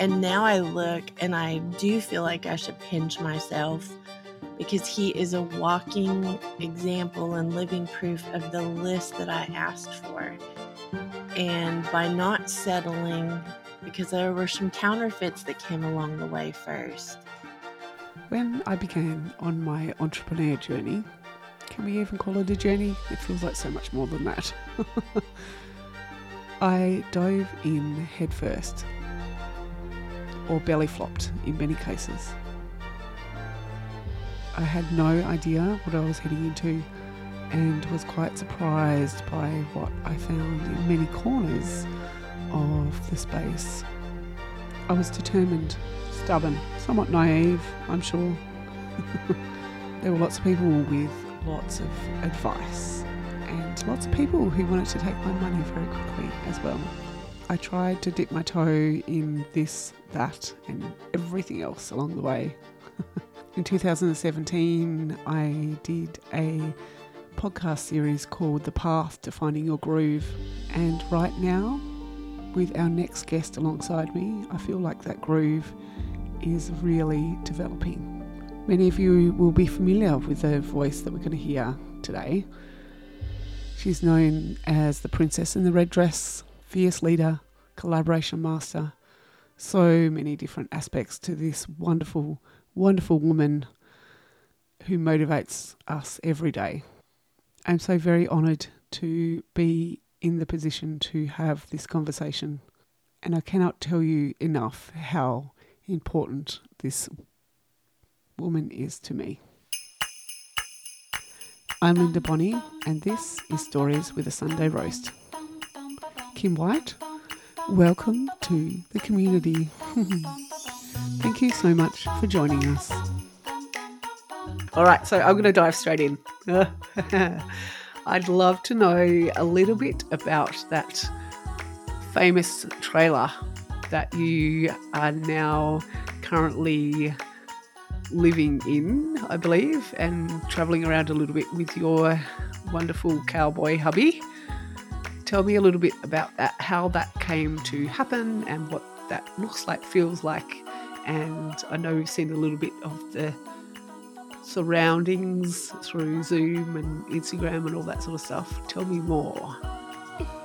And now I look and I do feel like I should pinch myself because he is a walking example and living proof of the list that I asked for. And by not settling, because there were some counterfeits that came along the way first. When I began on my entrepreneur journey, can we even call it a journey? It feels like so much more than that. I dove in headfirst, or belly flopped in many cases. I had no idea what I was heading into and was quite surprised by what I found in many corners of the space. I was determined, stubborn, somewhat naive, I'm sure. there were lots of people with lots of advice and lots of people who wanted to take my money very quickly as well. I tried to dip my toe in this, that, and everything else along the way. in 2017, I did a podcast series called The Path to Finding Your Groove. And right now, with our next guest alongside me, I feel like that groove is really developing. Many of you will be familiar with the voice that we're going to hear today. She's known as the Princess in the Red Dress, fierce leader, collaboration master, so many different aspects to this wonderful, wonderful woman who motivates us every day. I'm so very honoured to be in the position to have this conversation, and I cannot tell you enough how important this woman is to me. I'm Linda Bonney, and this is Stories with a Sunday Roast. Kim White, welcome to the community. Thank you so much for joining us. All right, so I'm going to dive straight in. I'd love to know a little bit about that famous trailer that you are now currently living in, I believe, and traveling around a little bit with your wonderful cowboy hubby. Tell me a little bit about that, how that came to happen, and what that looks like, feels like. And I know we've seen a little bit of the surroundings through Zoom and Instagram and all that sort of stuff. Tell me more.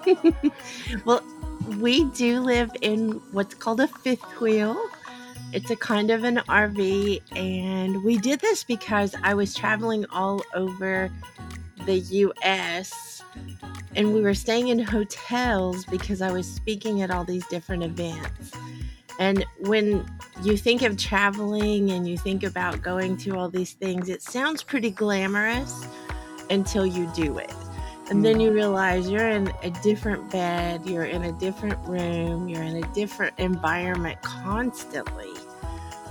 well, we do live in what's called a fifth wheel. It's a kind of an RV, and we did this because I was traveling all over the US and we were staying in hotels because I was speaking at all these different events. And when you think of traveling and you think about going to all these things, it sounds pretty glamorous until you do it. And then you mm. realize you're in a different bed, you're in a different room, you're in a different environment constantly.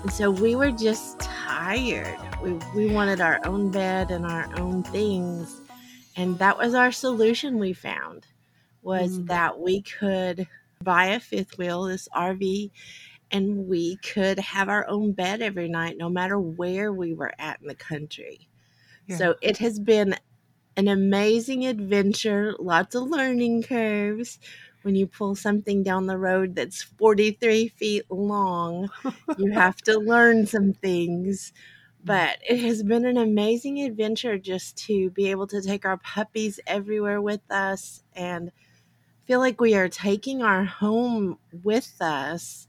And so we were just tired. We, we wanted our own bed and our own things. And that was our solution we found was mm. that we could buy a fifth wheel, this RV, and we could have our own bed every night, no matter where we were at in the country. Yeah. So it has been an amazing adventure, lots of learning curves. When you pull something down the road that's 43 feet long, you have to learn some things. But it has been an amazing adventure just to be able to take our puppies everywhere with us and feel like we are taking our home with us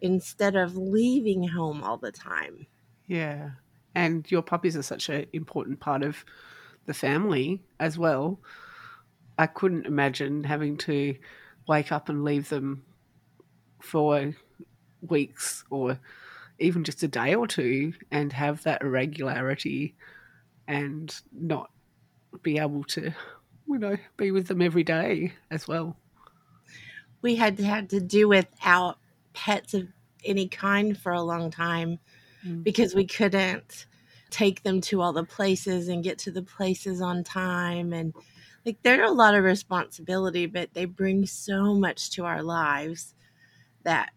instead of leaving home all the time. Yeah. And your puppies are such an important part of the family as well. I couldn't imagine having to wake up and leave them for weeks or even just a day or two and have that irregularity and not be able to you know, be with them every day as well. We had had to do without pets of any kind for a long time mm. because we couldn't take them to all the places and get to the places on time and like they're a lot of responsibility but they bring so much to our lives that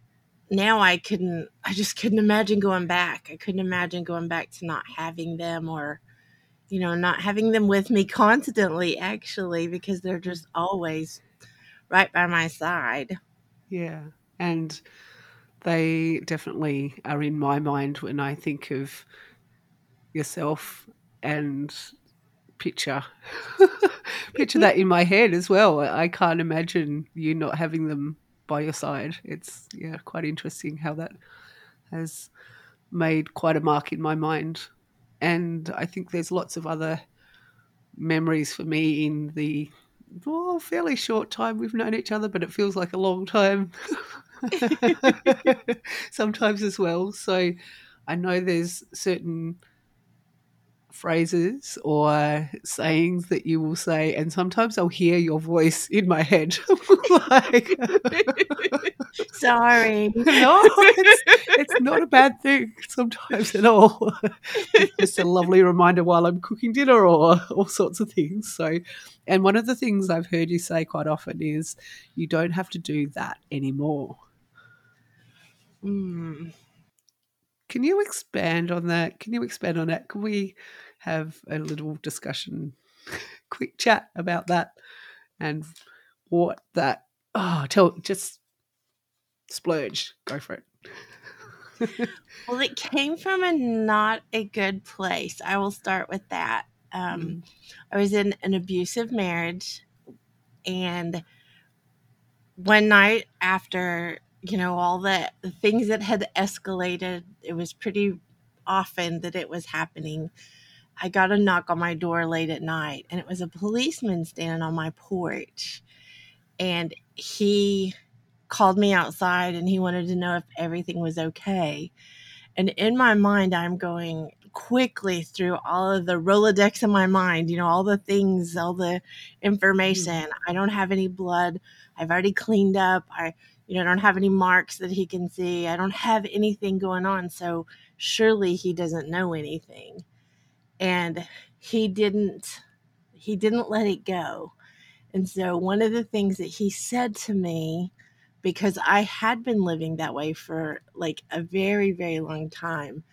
now I couldn't I just couldn't imagine going back. I couldn't imagine going back to not having them or you know, not having them with me constantly, actually, because they're mm. just always right by my side. Yeah. And they definitely are in my mind when I think of yourself and picture picture that in my head as well. I can't imagine you not having them by your side. It's yeah, quite interesting how that has made quite a mark in my mind. And I think there's lots of other memories for me in the well, fairly short time we've known each other, but it feels like a long time sometimes as well. So I know there's certain phrases or sayings that you will say, and sometimes I'll hear your voice in my head. like, Sorry. no, it's, it's not a bad thing sometimes at all. it's just a lovely reminder while I'm cooking dinner or all sorts of things. So, and one of the things I've heard you say quite often is you don't have to do that anymore. Mm. Can you expand on that? Can you expand on that? Can we have a little discussion, quick chat about that and what that? Oh, tell just splurge. Go for it. Well, it came from a not a good place. I will start with that. Um, Mm. I was in an abusive marriage, and one night after, you know, all the, the things that had escalated, it was pretty often that it was happening. I got a knock on my door late at night, and it was a policeman standing on my porch. And he called me outside and he wanted to know if everything was okay. And in my mind, I'm going quickly through all of the Rolodex in my mind, you know, all the things, all the hmm. information. I don't have any blood. I've already cleaned up. I, you know, I don't have any marks that he can see. I don't have anything going on. So surely he doesn't know anything. And he didn't, he didn't let it go. And so one of the things that he said to me, because I had been living that way for like a very, very long time.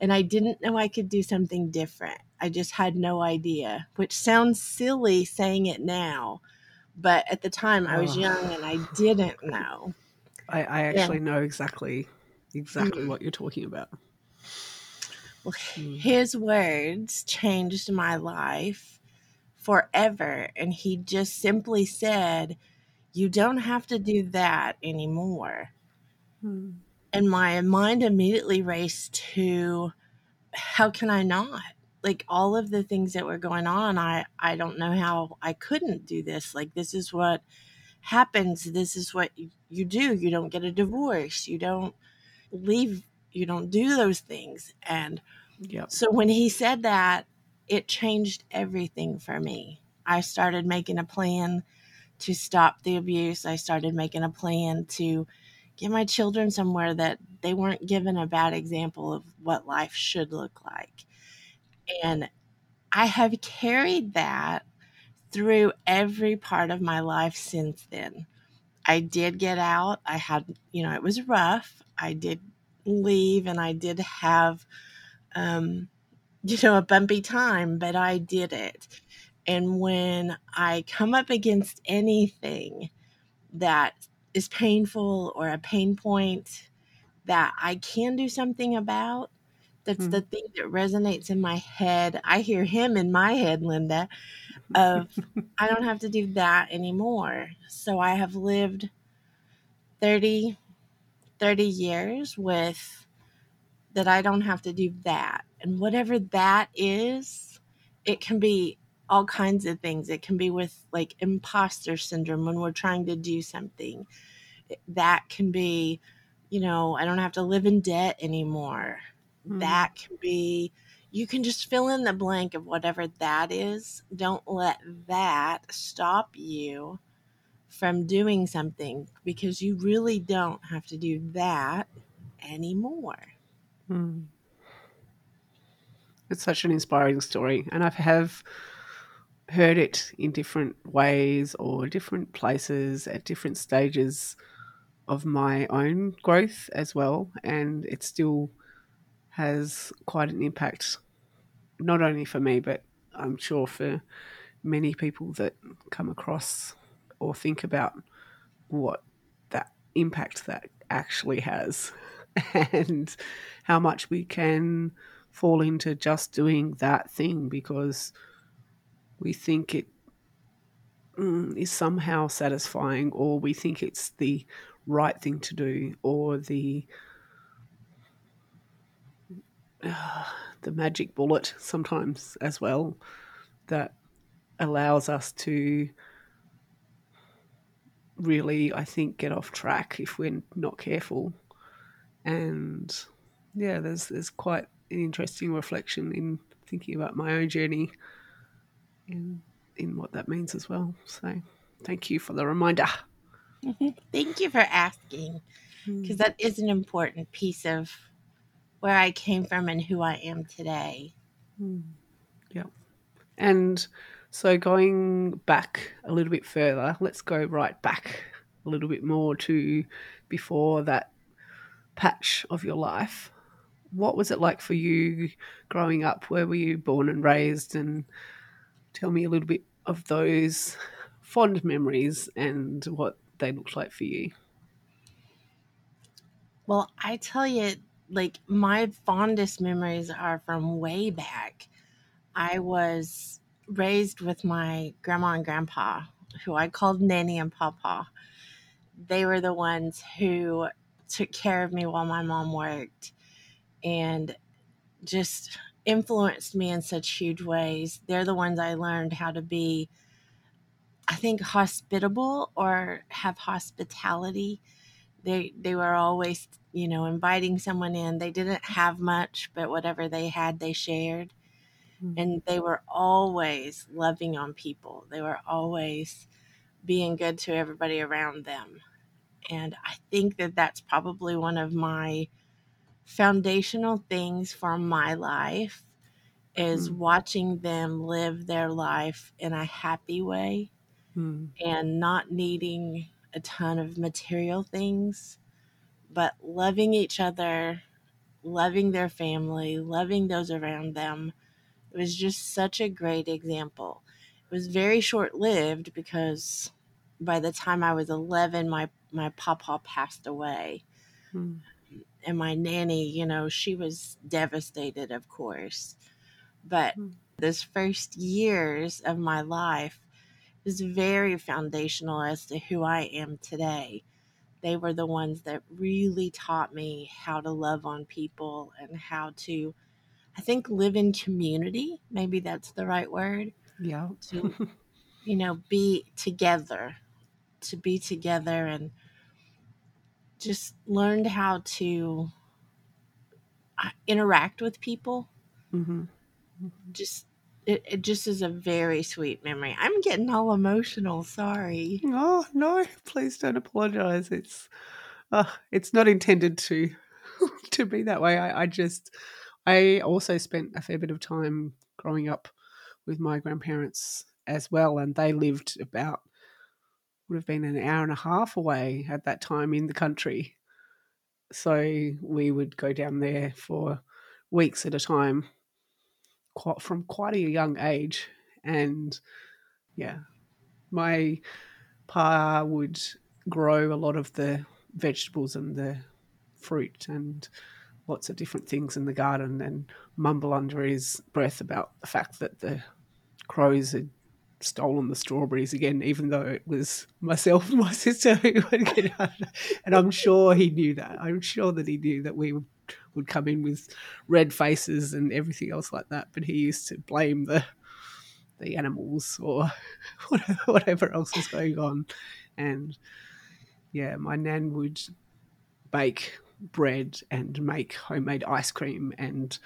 And I didn't know I could do something different. I just had no idea, which sounds silly saying it now. But at the time, I was young and I didn't know. I, I actually know exactly exactly what you're talking about. Well, Mm. his words changed my life forever. And he just simply said, You don't have to do that anymore. Mm. And my mind immediately raced to how can I not? Like all of the things that were going on, I, I don't know how I couldn't do this. Like, this is what happens. This is what you, you do. You don't get a divorce. You don't leave. You don't do those things. And Yep. so when he said that, it changed everything for me. I started making a plan to stop the abuse. I started making a plan to get my children somewhere that they weren't given a bad example of what life should look like. And I have carried that through every part of my life since then. I did get out. I had, you know, it was rough. I did leave and I did have um, you know, a bumpy time, but I did it. And when I come up against anything that is painful or a pain point that I can do something about, that's Hmm. the thing that resonates in my head. I hear him in my head, Linda, of I don't have to do that anymore. So I have lived 30, 30 years with that I don't have to do that. And whatever that is, it can be all kinds of things. It can be with like imposter syndrome when we're trying to do something. That can be, you know, I don't have to live in debt anymore. Mm. That can be, you can just fill in the blank of whatever that is. Don't let that stop you from doing something because you really don't have to do that anymore. Mm. It's such an inspiring story, and I have heard it in different ways or different places at different stages of my own growth as well, and it still has quite an impact, not only for me, but I'm sure for many people that come across or think about what that impact that actually has and how much we can fall into just doing that thing because we think it mm, is somehow satisfying or we think it's the right thing to do or the uh, the magic bullet sometimes as well that allows us to really I think get off track if we're not careful. And yeah there's there's quite an interesting reflection in thinking about my own journey in in what that means as well. So thank you for the reminder. Thank you for asking, because that is an important piece of where I came from and who I am today. Hmm. Yeah. And so going back a little bit further, let's go right back a little bit more to before that patch of your life. What was it like for you growing up? Where were you born and raised? And tell me a little bit of those fond memories and what they looked like for you. Well, I tell you, like my fondest memories are from way back. I was raised with my grandma and grandpa, who I called Nanny and Papa. They were the ones who took care of me while my mom worked and just influenced me in such huge ways. They're the ones I learned how to be, I think, hospitable or have hospitality. They they were always, you know, inviting someone in. They didn't have much, but whatever they had, they shared. Mm. And they were always loving on people. They were always being good to everybody around them. And I think that that's probably one of my foundational things for my life is Mm. watching them live their life in a happy way Mm. and not needing a ton of material things, but loving each other, loving their family, loving those around them. It was just such a great example. It was very short lived because by the time I was 11, my, my papa passed away. Mm. And my nanny, you know, she was devastated, of course. But Mm. those first years of my life was very foundational as to who I am today. They were the ones that really taught me how to love on people and how to, I think, live in community. Maybe that's the right word. Yeah. To, you know, be together, to be together and just learned how to uh, interact with people. hmm Just, it, it just is a very sweet memory. I'm getting all emotional. Sorry. Oh no! Please don't apologize. It's uh, it's not intended to to be that way. I, I just I also spent a fair bit of time growing up with my grandparents as well, and they lived about would have been an hour and a half away at that time in the country. So we would go down there for weeks at a time, quite from quite a young age, and yeah, my pa would grow a lot of the vegetables and the fruit and lots of different things in the garden and mumble under his breath about the fact that the crows had stolen the strawberries again, even though it was myself and my sister who would get out. And I'm sure he knew that. I'm sure that he knew that we would, come in with red faces and everything else like that. But he used to blame the the animals or whatever else was going on. And yeah, my nan would bake bread and make homemade ice cream and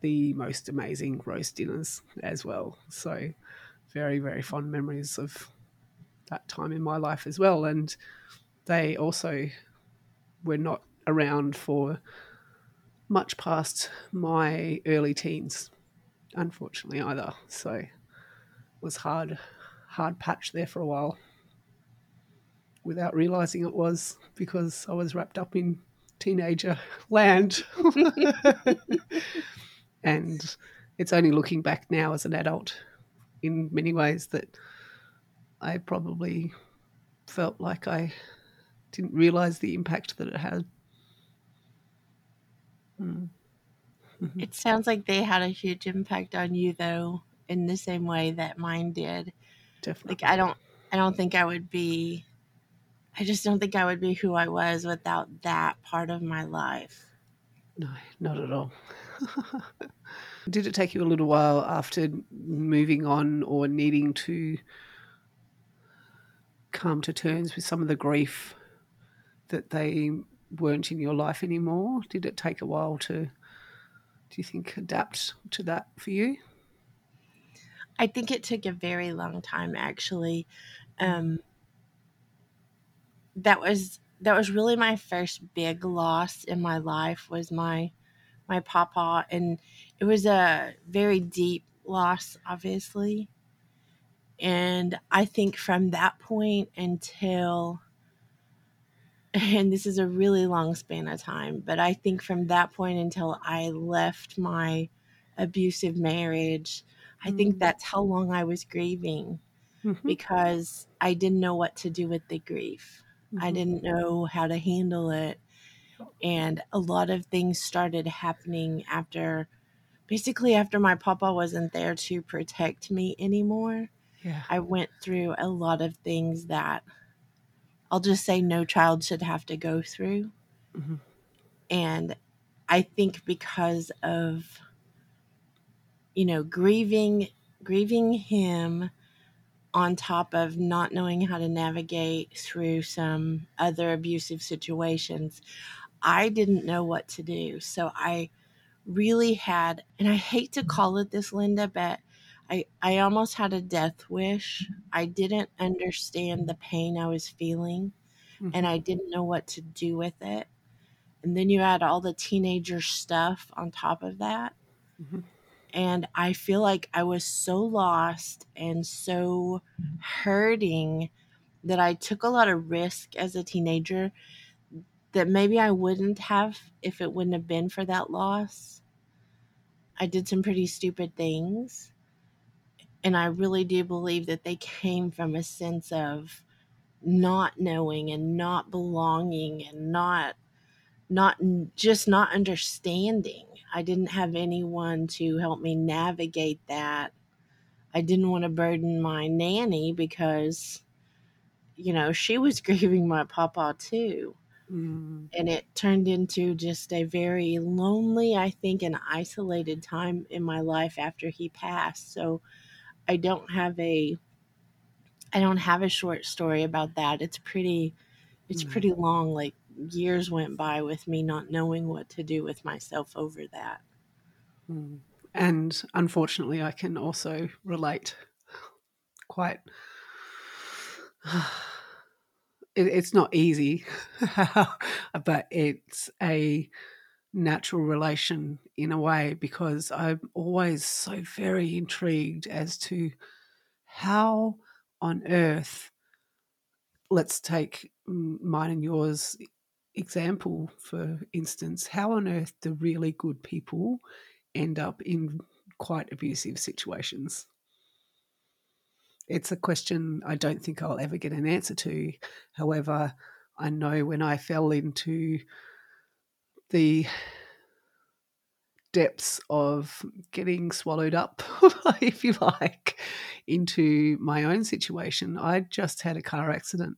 the most amazing roast dinners as well. So, very, very fond memories of that time in my life as well. And they also were not around for much past my early teens, unfortunately, either. So, it was hard, hard patch there for a while without realizing it was because I was wrapped up in teenager land. and it's only looking back now as an adult in many ways that I probably felt like I didn't realize the impact that it had. Hmm. It sounds like they had a huge impact on you though, in the same way that mine did. Definitely. Like I don't I don't think I would be I just don't think I would be who I was without that part of my life. No, not at all. Did it take you a little while after moving on or needing to come to terms with some of the grief that they weren't in your life anymore? Did it take a while to, do you think, adapt to that for you? I think it took a very long time actually. Um, that was that was really my first big loss in my life was my my papa and it was a very deep loss obviously and i think from that point until and this is a really long span of time but i think from that point until i left my abusive marriage i mm-hmm. think that's how long i was grieving mm-hmm. because i didn't know what to do with the grief Mm-hmm. I didn't know how to handle it. And a lot of things started happening after, basically, after my papa wasn't there to protect me anymore. Yeah. I went through a lot of things that I'll just say no child should have to go through. Mm-hmm. And I think because of, you know, grieving, grieving him, on top of not knowing how to navigate through some other abusive situations, I didn't know what to do. So I really had, and I hate to call it this, Linda, but I, I almost had a death wish. I didn't understand the pain I was feeling mm-hmm. and I didn't know what to do with it. And then you add all the teenager stuff on top of that. Mm-hmm. And I feel like I was so lost and so hurting that I took a lot of risk as a teenager that maybe I wouldn't have if it wouldn't have been for that loss. I did some pretty stupid things. And I really do believe that they came from a sense of not knowing and not belonging and not not just not understanding. I didn't have anyone to help me navigate that. I didn't want to burden my nanny because, you know, she was grieving my papa too. Mm. And it turned into just a very lonely, I think, and isolated time in my life after he passed. So I don't have a I don't have a short story about that. It's pretty it's mm. pretty long, like years went by with me not knowing what to do with myself over that. Hmm. And unfortunately, I can also relate quite. It, it's not easy, but it's a natural relation in a way because I'm always so very intrigued as to how on earth, let's take mine and yours example, for instance, how on earth do really good people end up in quite abusive situations? It's a question I don't think I'll ever get an answer to. However, I know when I fell into the depths of getting swallowed up, if you like, into my own situation, I just had a car accident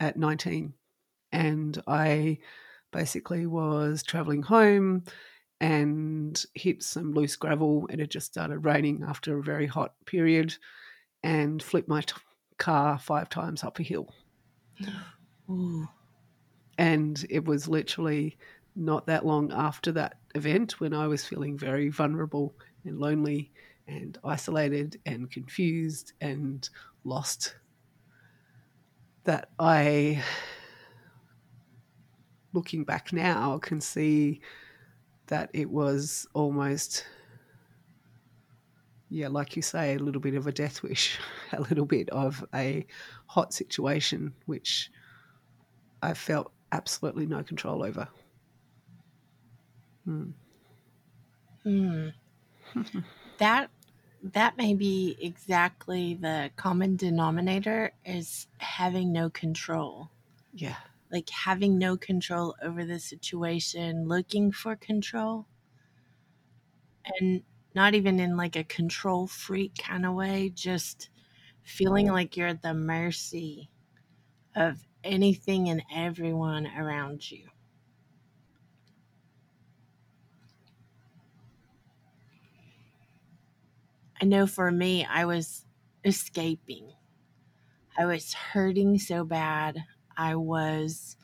at 19 and I basically was traveling home and hit some loose gravel. and It had just started raining after a very hot period and flipped my t- car five times up a hill. Ooh. And it was literally not that long after that event when I was feeling very vulnerable and lonely and isolated and confused and lost that I looking back now, can see that it was almost, yeah, like you say, a little bit of a death wish, a little bit of a hot situation, which I felt absolutely no control over. Hmm. Hmm. that that may be exactly the common denominator is having no control. Yeah. like having no control over the situation, looking for control. And not even in like a control freak kind of way, just feeling like you're at the mercy of anything and everyone around you. I know for me, I was escaping. I was hurting so bad. I was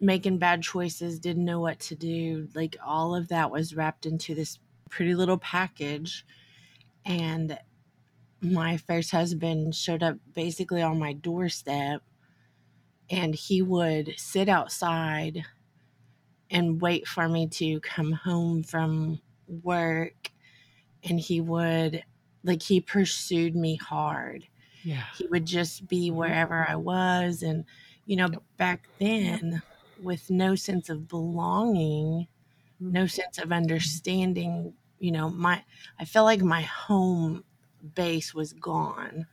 making bad choices, didn't know what to do. Like all of that was wrapped into this pretty little package. And my first husband showed up basically on my doorstep and he would sit outside and wait for me to come home from work and he would like he pursued me hard Yeah. he would just be Mhm. wherever i was and you know Yep. back then with no sense of belonging Mm. no sense of understanding you know my i felt like my home base was gone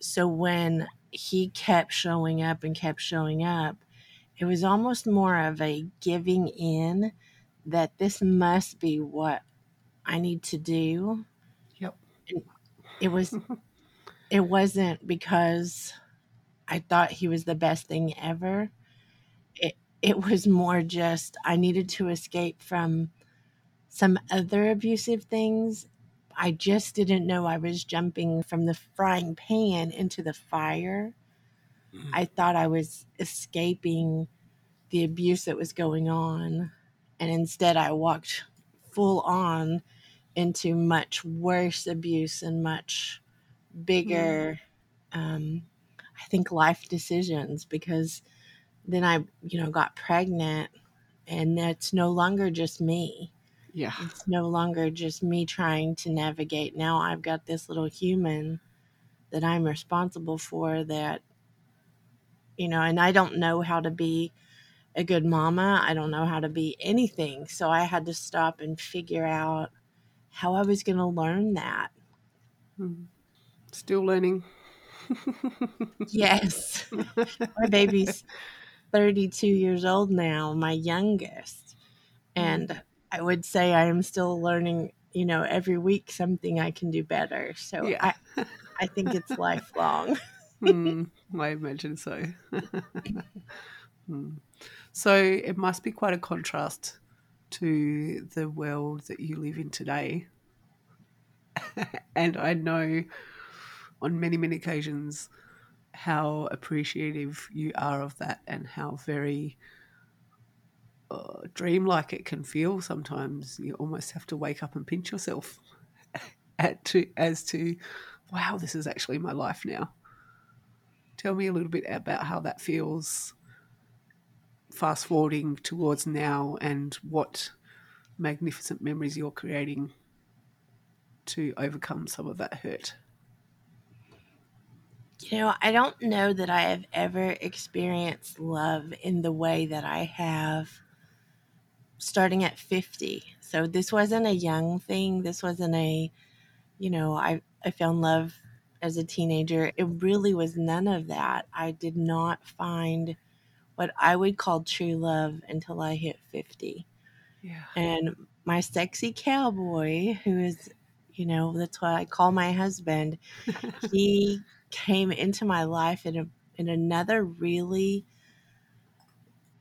so when he kept showing up and kept showing up it was almost more of a giving in that this must be what i need to do. Yep. it was it wasn't because i thought he was the best thing ever. It it was more just i needed to escape from some other abusive things. I just didn't know i was jumping from the frying pan into the fire. Mhm. i thought i was escaping the abuse that was going on. And instead i walked full on into much worse abuse and much bigger um, i think life decisions because then i you know got pregnant and it's no longer just me. Yeah. it's no longer just me trying to navigate. Now i've got this little human that i'm responsible for that you know and i don't know how to be a good mama. I don't know how to be anything. So i had to stop and figure out how i was going to learn that Mm. Still learning. yes my baby's 32 years old now my youngest and i would say i am still learning you know every week something i can do better so Yeah. i i think it's lifelong Mm, I imagine so. Mm. So it must be quite a contrast to the world that you live in today. and I know on many, many occasions how appreciative you are of that and how very uh, dreamlike it can feel sometimes. You almost have to wake up and pinch yourself at to, as to, wow, this is actually my life now. Tell me a little bit about how that feels fast forwarding towards now and what magnificent memories you're creating to overcome some of that hurt. you know i don't know that i have ever experienced love in the way that i have starting at 50 so this wasn't a young thing. This wasn't a you know i i found love as a teenager. It really was none of that. I did not find what i would call true love until i hit 50 Yeah. and my sexy cowboy who is you know that's what i call my husband he came into my life in a in another really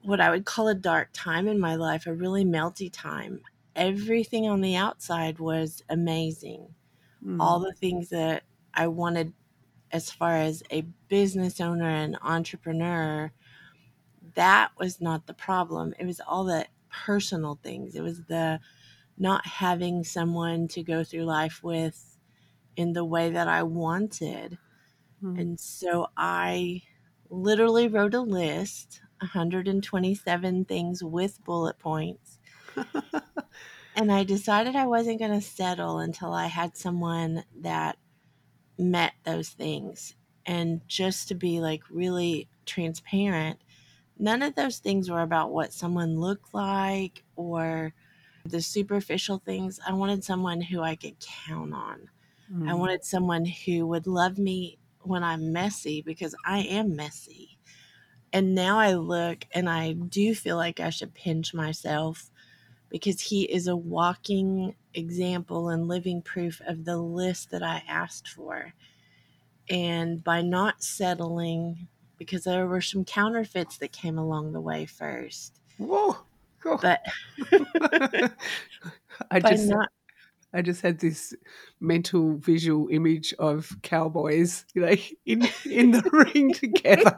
what I would call a dark time in my life, a really melty time. Everything on the outside was amazing. Mm. All the things that I wanted as far as a business owner and entrepreneur, that was not the problem. It was all the personal things. It was the not having someone to go through life with in the way that I wanted. Mm. And so I literally wrote a list 127 things with bullet points. and I decided I wasn't going to settle until I had someone that met those things. And just to be like really transparent, none of those things were about what someone looked like or the superficial things. I wanted someone who I could count on. I Mm. wanted someone who would love me when I'm messy because I am messy. And now I look and I do feel like I should pinch myself because he is a walking example and living proof of the list that I asked for. And by not settling, because there were some counterfeits that came along the way first. Whoa. Cool. But I just not I just had this mental visual image of cowboys, you know, in in the ring together.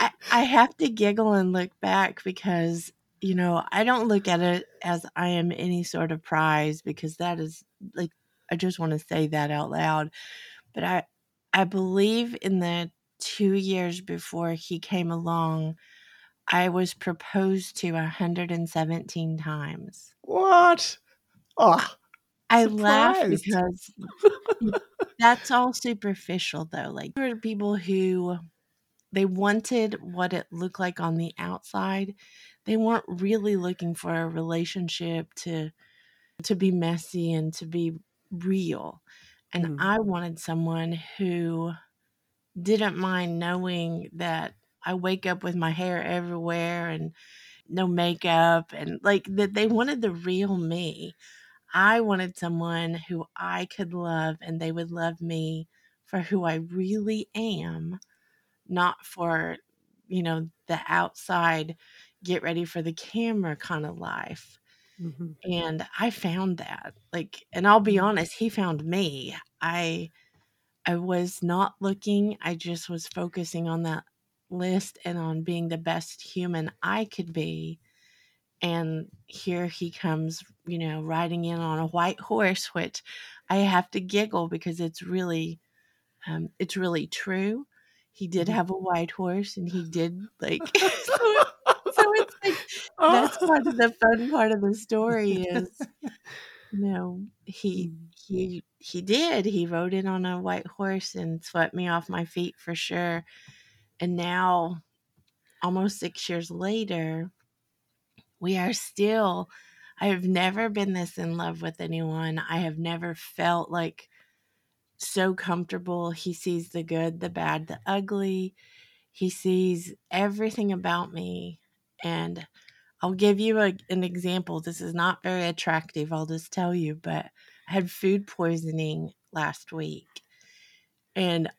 I, I have to giggle and look back because you know I don't look at it as I am any sort of prize because that is like I just want to say that out loud. But I I believe in the two years before he came along, I was proposed to 117 times. what? Oh, I laugh because that's all superficial though. Like there are people who they wanted what it looked like on the outside. They weren't really looking for a relationship to to be messy and to be real. And Mm. I wanted someone who didn't mind knowing that I wake up with my hair everywhere and no makeup and like that they wanted the real me. I wanted someone who I could love and they would love me for who I really am, not for, you know, the outside get ready for the camera kind of life. Mhm. And I found that. Like and I'll be honest, he found me. I I was not looking. I just was focusing on that list and on being the best human I could be. And here he comes, you know, riding in on a white horse, which I have to giggle because it's really, um, it's really true. He did Mhm. have a white horse, and he did like. it's like that's part of the fun part of the story is, you know, he Mm. he he did. He rode in on a white horse and swept me off my feet for sure. And now, almost six years later, we are still. I have never been this in love with anyone. I have never felt like so comfortable. He sees the good, the bad, the ugly. He sees everything about me. And I'll give you a, an example. This is not very attractive, I'll just tell you, but I had food poisoning last week. And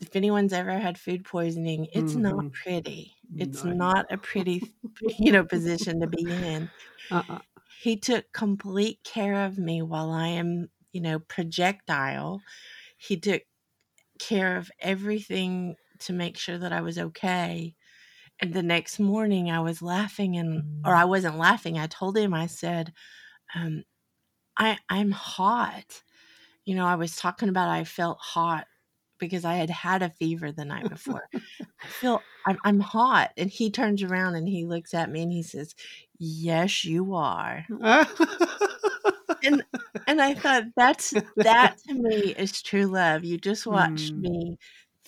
if anyone's ever had food poisoning, it's Mhm. not pretty. It's No. not a pretty, you know, position to be in. Uh-uh. He took complete care of me while I am, you know, projectile. He took care of everything to make sure that I was okay. And the next morning I was laughing and or I wasn't laughing. I told him I said, um, I I'm hot. You know, I was talking about I felt hot because I had had a fever the night before. I feel I'm, I'm hot. And he turns around and he looks at me and he says, Yes, you are. And and I thought that's that to me is true love. You just watched Mm. me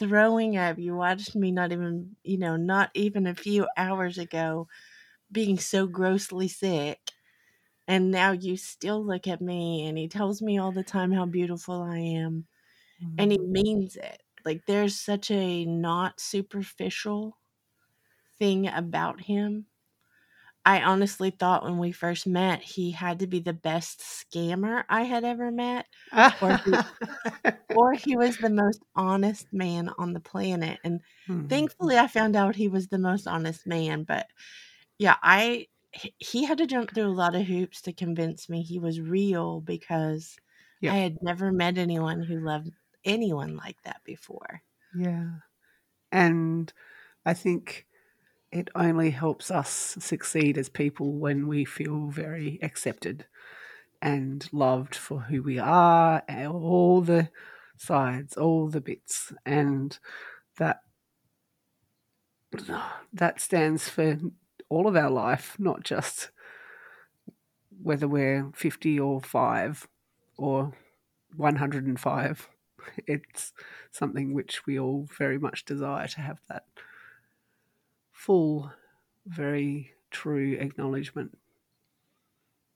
throwing up. You watched me not even, you know, not even a few hours ago being so grossly sick. And now you still look at me and he tells me all the time how beautiful I am. And he Mm. means it. Like there's such a not superficial thing about him. I honestly thought when we first met he had to be the best scammer I had ever met or he, or he was the most honest man on the planet and Mhm. thankfully I found out he was the most honest man but yeah I he- he had to jump through a lot of hoops to convince me he was real because Yeah. I had never met anyone who loved anyone like that before. Yeah. And I think it only helps us succeed as people when we feel very accepted and loved for who we are, all the sides, all the bits. And that that stands for all of our life, not just whether we're 50 or 5 or 105. It's something which we all very much desire to have that full, very true acknowledgement.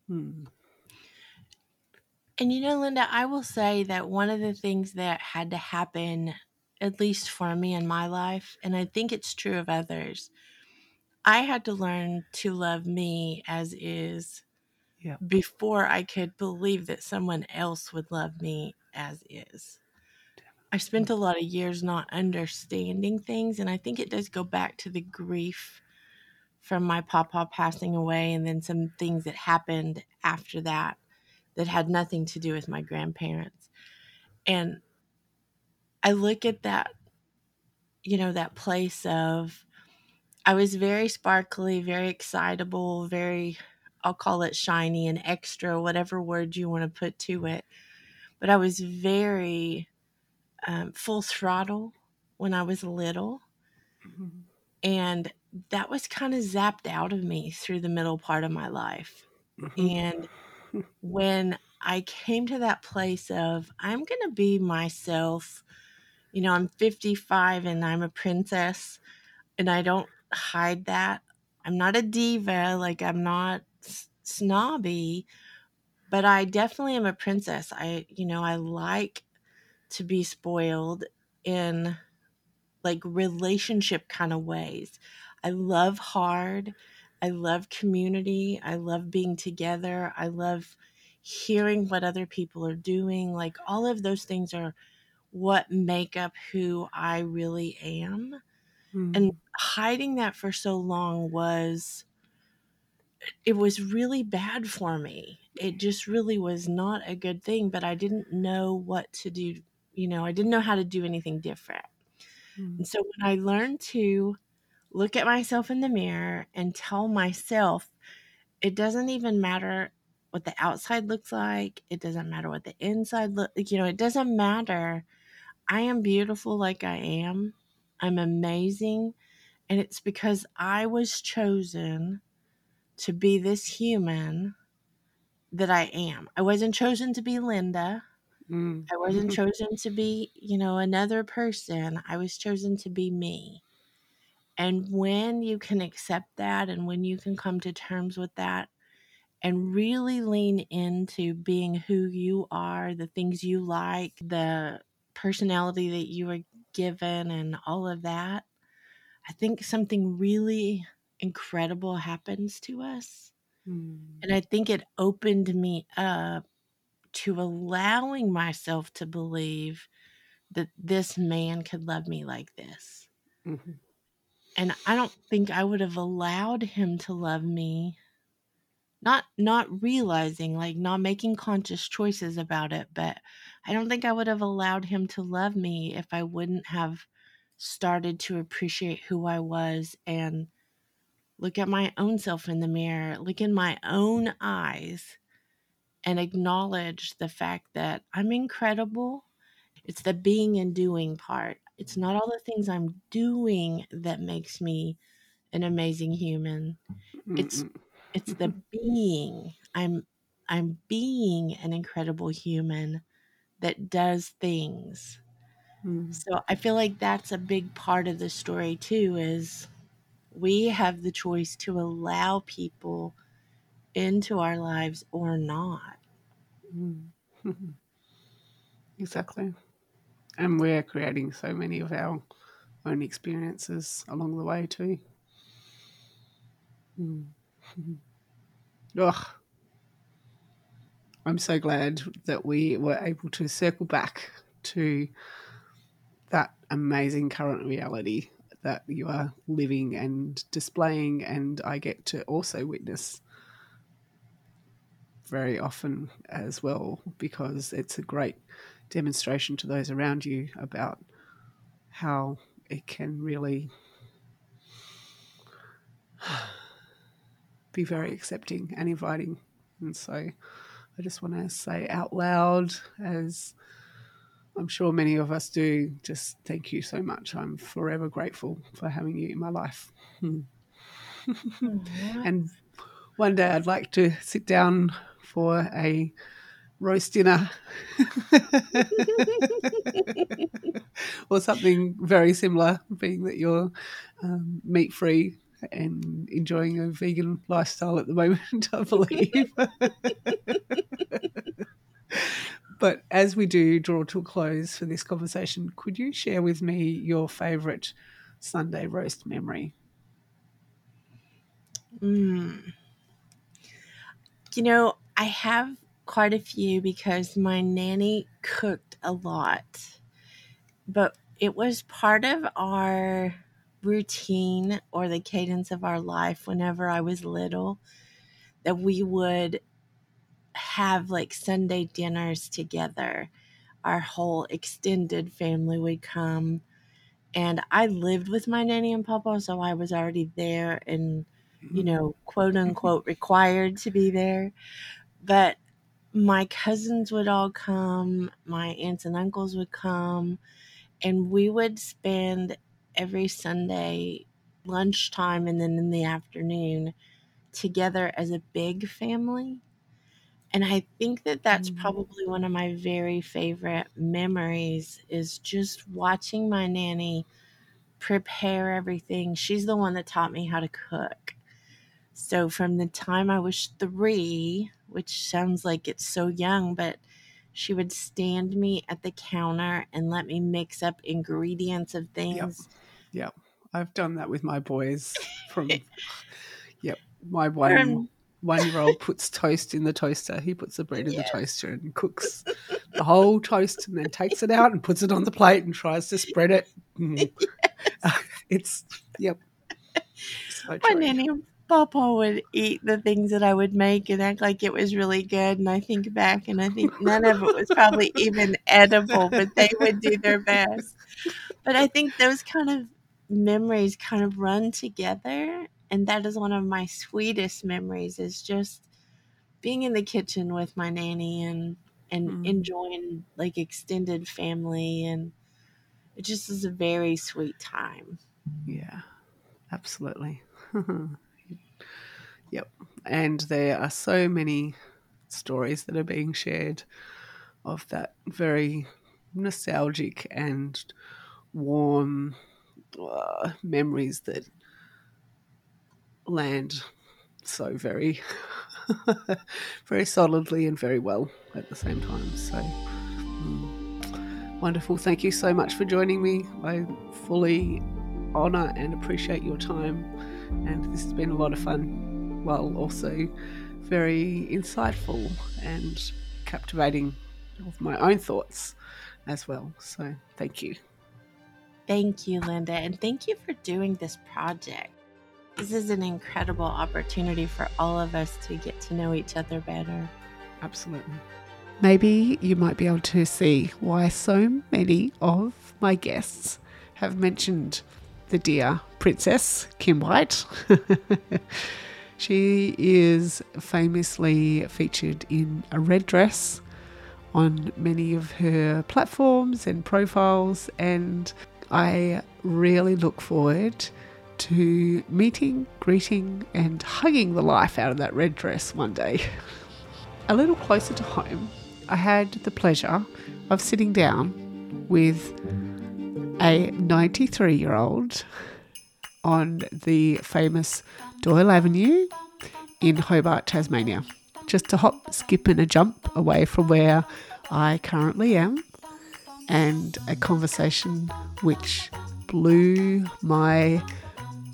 Hmm. And you know, Linda, I will say that one of the things that had to happen, at least for me in my life, and I think it's true of others, I had to learn to love me as is Yeah. before I could believe that someone else would love me as is. I spent mm. a lot of years not understanding things, and I think it does go back to the grief from my papa passing away and then some things that happened after that that had nothing to do with my grandparents. And I look at that, you know, that place of, I was very sparkly, very excitable, very, I'll call it shiny and extra, whatever word you want to put to it. But I was very um, full throttle when I was little. Mhm. And that was kind of zapped out of me through the middle part of my life. Mhm. And when I came to that place of, I'm going to be myself, you know, I'm 55 and I'm a princess, and I don't hide that. I'm not a diva, like, I'm not snobby, but I definitely am a princess. I, you know, I like to be spoiled in like relationship kind of ways. I love hard. I love community. I love being together. I love hearing what other people are doing. Like all of those things are what make up who I really am. Mm. And hiding that for so long was it was really bad for me. It just really was not a good thing, but I didn't know what to do. You know, I didn't know how to do anything different. Mm. And so when I learned to look at myself in the mirror and tell myself it doesn't even matter what the outside looks like, it doesn't matter what the inside look you know, it doesn't matter. I am beautiful like I am. I'm amazing, and it's because I was chosen to be this human that I am. I wasn't chosen to be Linda. Mm. I wasn't chosen to be, you know, another person. I was chosen to be me. And when you can accept that and when you can come to terms with that and really lean into being who you are, the things you like, the personality that you were given, and all of that, I think something really incredible happens to us. Mm. And I think it opened me up to allowing myself to believe that this man could love me like this. Mhm. And I don't think I would have allowed him to love me not not realizing like not making conscious choices about it, but I don't think I would have allowed him to love me if I wouldn't have started to appreciate who I was and look at my own self in the mirror, look in my own eyes and acknowledge the fact that I'm incredible. It's the being and doing part. It's not all the things I'm doing that makes me an amazing human. It's it's the being. I'm I'm being an incredible human that does things. Mm. So I feel like that's a big part of the story too is we have the choice to allow people into our lives or not. Mm. Exactly. And we're creating so many of our own experiences along the way too. Mm. Ugh. I'm so glad that we were able to circle back to that amazing current reality that you are living and displaying, and I get to also witness very often as well because it's a great demonstration to those around you about how it can really be very accepting and inviting. And so I just want to say out loud, as I'm sure many of us do, just thank you so much. I'm forever grateful for having you in my life. And one day I'd like to sit down for a roast dinner or something very similar, being that you're um, meat free and enjoying a vegan lifestyle at the moment, I believe. but as we do draw to a close for this conversation, could you share with me your favourite Sunday roast memory? Mm. You know, I have quite a few because my nanny cooked a lot, but it was part of our routine or the cadence of our life whenever I was little that we would have like Sunday dinners together. Our whole extended family would come. And I lived with my nanny and papa, so I was already there and, you Mm-hmm. know, quote unquote required to be there. But my cousins would all come, my aunts and uncles would come, and we would spend every Sunday lunchtime and then in the afternoon together as a big family. And I think that that's Mm. probably one of my very favorite memories is just watching my nanny prepare everything. She's the one that taught me how to cook. So from the time I was 3, which sounds like it's so young, but she would stand me at the counter and let me mix up ingredients of things. Yep. I've done that with my boys from Yep. My one Um, one year old puts toast in the toaster. He puts the bread in Yes. the toaster and cooks the whole toast and then takes it out and puts it on the plate and tries to spread it. Mm. It's yep. So my nanny papa would eat the things that I would make and act like it was really good. And I think back and I think none of it was probably even edible, but they would do their best. But I think those kind of memories kind of run together. And that is one of my sweetest memories is just being in the kitchen with my nanny and and Mm. enjoying like extended family and it just is a very sweet time. Yeah, absolutely. yep. And there are so many stories that are being shared of that very nostalgic and warm uh, memories that land so very, very solidly and very well at the same time. So. mm, Wonderful. Thank you so much for joining me. I fully honour and appreciate your time. And this has been a lot of fun, while also very insightful and captivating of my own thoughts as well. So thank you. Thank you, Linda, and thank you for doing this project. This is an incredible opportunity for all of us to get to know each other better. Absolutely. Maybe you might be able to see why so many of my guests have mentioned the dear Princess Kim White. she is famously featured in a red dress on many of her platforms and profiles, and I really look forward to meeting, greeting, and hugging the life out of that red dress one day. A little closer to home, I had the pleasure of sitting down with a 93 year old on the famous Doyle Avenue in Hobart, Tasmania. Just a hop, skip, and a jump away from where I currently am, and a conversation which blew my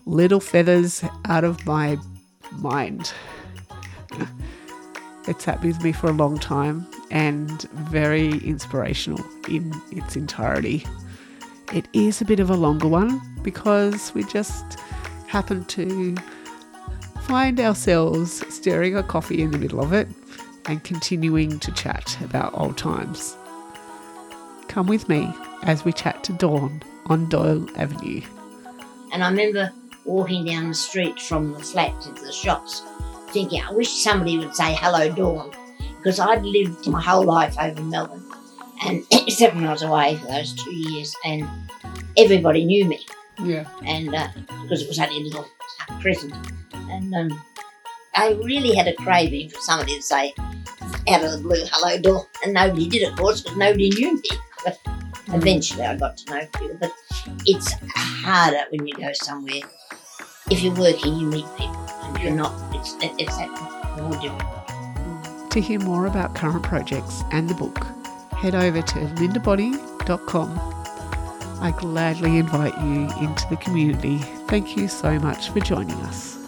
little feathers out of my mind. It sat with me for a long time and very inspirational in its entirety. It is a bit of a longer one because we just happened to find ourselves stirring a coffee in the middle of it and continuing to chat about old times. Come with me as we chat to Dawn on Doyle Avenue. And I remember walking down the street from the flat to the shops, thinking, I wish somebody would say hello, Dawn, because I'd lived my whole life over in Melbourne, and except when I was away for those two years, and everybody knew me, Yeah. and uh, because it was only a little crescent, and um, I really had a craving for somebody to say out of the blue, hello, Dawn, and nobody did, of course, because nobody knew me. But eventually, I got to know people, but it's harder when you go somewhere. If you're working, you meet people. and If you're not, it's it's that more difficult. To hear more about current projects and the book, head over to lindabonney.com. I gladly invite you into the community. Thank you so much for joining us.